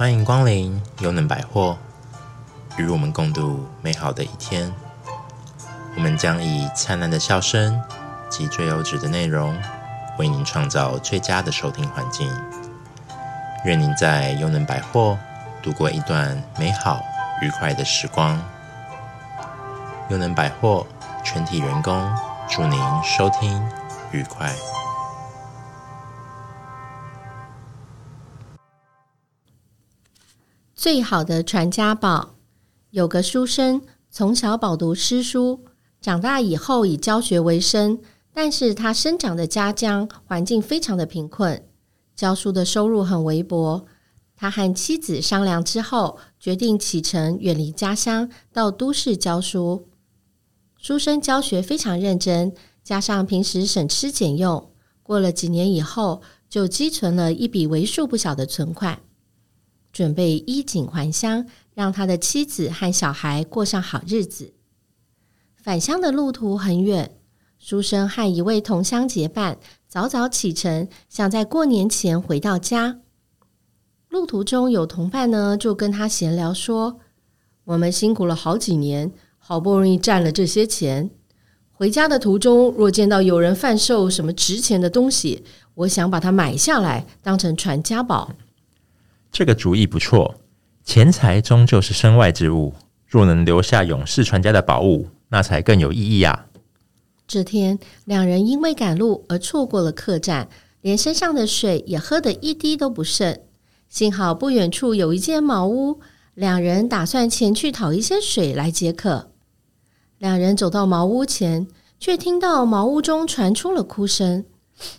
欢迎光临优能百货，与我们共度美好的一天。我们将以灿烂的笑声及最优质的内容，为您创造最佳的收听环境。愿您在优能百货度过一段美好愉快的时光。优能百货全体员工祝您收听愉快。最好的传家宝，有个书生从小饱读诗书，长大以后以教学为生，但是他生长的家乡环境非常的贫困，教书的收入很微薄。他和妻子商量之后，决定启程远离家乡，到都市教书。书生教学非常认真，加上平时省吃俭用，过了几年以后，就积存了一笔为数不小的存款，准备衣锦还乡，让他的妻子和小孩过上好日子。返乡的路途很远，书生和一位同乡结伴，早早启程，想在过年前回到家。路途中有同伴呢，就跟他闲聊说：“我们辛苦了好几年。”好不容易赚了这些钱，回家的途中若见到有人贩售什么值钱的东西，我想把它买下来当成传家宝。这个主意不错，钱财终究是身外之物，若能留下永世传家的宝物，那才更有意义啊。这天，两人因为赶路而错过了客栈，连身上的水也喝得一滴都不剩。幸好不远处有一间茅屋，两人打算前去讨一些水来解渴。两人走到茅屋前，却听到茅屋中传出了哭声。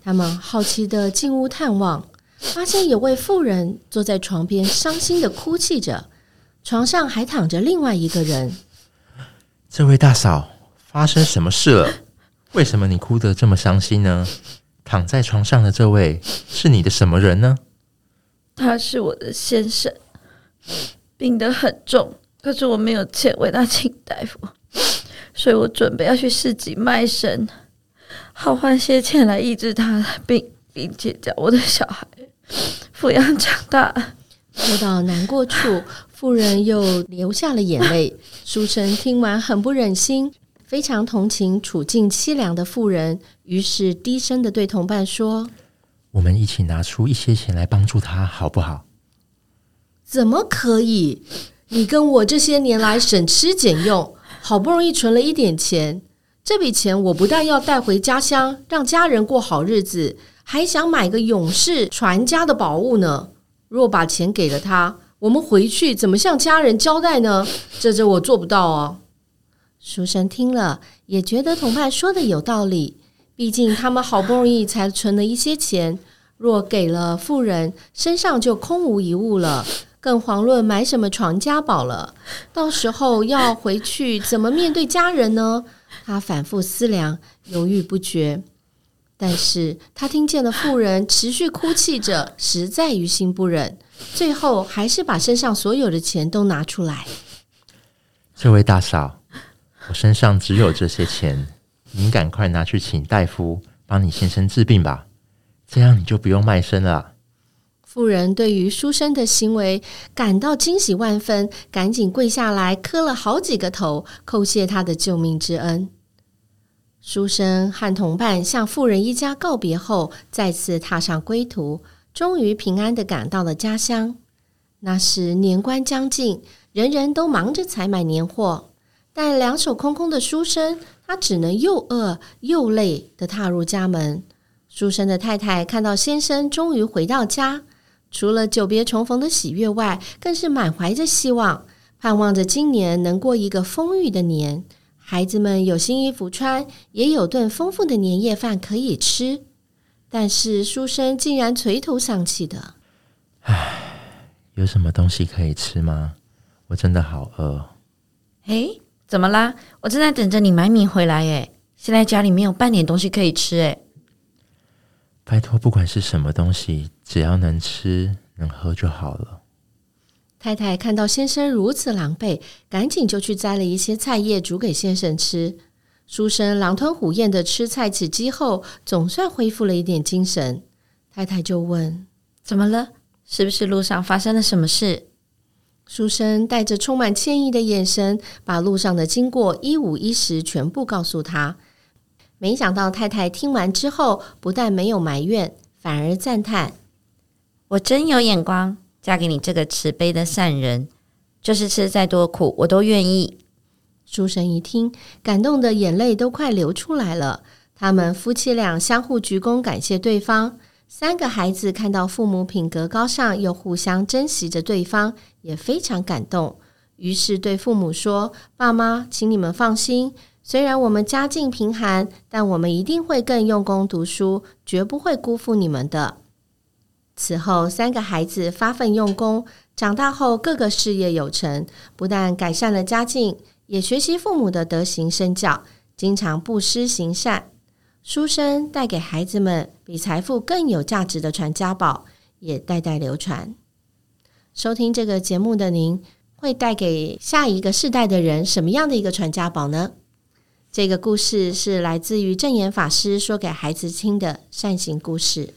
他们好奇地进屋探望，发现有位妇人坐在床边，伤心的哭泣着，床上还躺着另外一个人。这位大嫂，发生什么事了？为什么你哭得这么伤心呢？躺在床上的这位是你的什么人呢？他是我的先生，病得很重，可是我没有钱为他请大夫。所以我准备要去市集卖身，好换些钱来医治他的病，并且将我的小孩 抚养长大。说到难过处，妇人又流下了眼泪。书生听完很不忍心，非常同情处境凄凉的妇人，于是低声的对同伴说：“我们一起拿出一些钱来帮助他，好不好？”“怎么可以？你跟我这些年来省吃俭用。”好不容易存了一点钱，这笔钱我不但要带回家乡，让家人过好日子，还想买个勇士传家的宝物呢。若把钱给了他，我们回去怎么向家人交代呢？这这我做不到哦。书生听了，也觉得同伴说的有道理。毕竟他们好不容易才存了一些钱，若给了富人，身上就空无一物了。更遑论买什么传家宝了，到时候要回去怎么面对家人呢？他反复思量，犹豫不决。但是他听见了妇人持续哭泣着，实在于心不忍，最后还是把身上所有的钱都拿出来。这位大嫂，我身上只有这些钱，您赶快拿去请大夫帮你先生治病吧，这样你就不用卖身了。妇人对于书生的行为感到惊喜万分，赶紧跪下来磕了好几个头，叩谢他的救命之恩。书生和同伴向富人一家告别后，再次踏上归途，终于平安地赶到了家乡。那时年关将近，人人都忙着采买年货，但两手空空的书生，他只能又饿又累地踏入家门。书生的太太看到先生终于回到家。除了久别重逢的喜悦外，更是满怀着希望，盼望着今年能过一个丰裕的年，孩子们有新衣服穿，也有顿丰富的年夜饭可以吃。但是书生竟然垂头丧气的。唉，有什么东西可以吃吗？我真的好饿。诶，怎么啦？我正在等着你买米回来诶，现在家里没有半点东西可以吃诶。拜托，不管是什么东西，只要能吃能喝就好了。太太看到先生如此狼狈，赶紧就去摘了一些菜叶煮给先生吃。书生狼吞虎咽的吃菜吃鸡后，总算恢复了一点精神。太太就问：“怎么了？是不是路上发生了什么事？书生带着充满歉意的眼神，把路上的经过一五一十全部告诉他。没想到太太听完之后，不但没有埋怨，反而赞叹：“我真有眼光，嫁给你这个慈悲的善人，就是吃再多苦，我都愿意。”书生一听，感动的眼泪都快流出来了。他们夫妻俩相互鞠躬，感谢对方。三个孩子看到父母品格高尚，又互相珍惜着对方，也非常感动。于是对父母说：“爸妈，请你们放心，虽然我们家境贫寒，但我们一定会更用功读书，绝不会辜负你们的。”此后，三个孩子发奋用功，长大后各个事业有成，不但改善了家境，也学习父母的德行身教，经常布施行善。书生带给孩子们比财富更有价值的传家宝，也代代流传。收听这个节目的您，会带给下一个世代的人什么样的一个传家宝呢？这个故事是来自于证严法师说给孩子听的善行故事。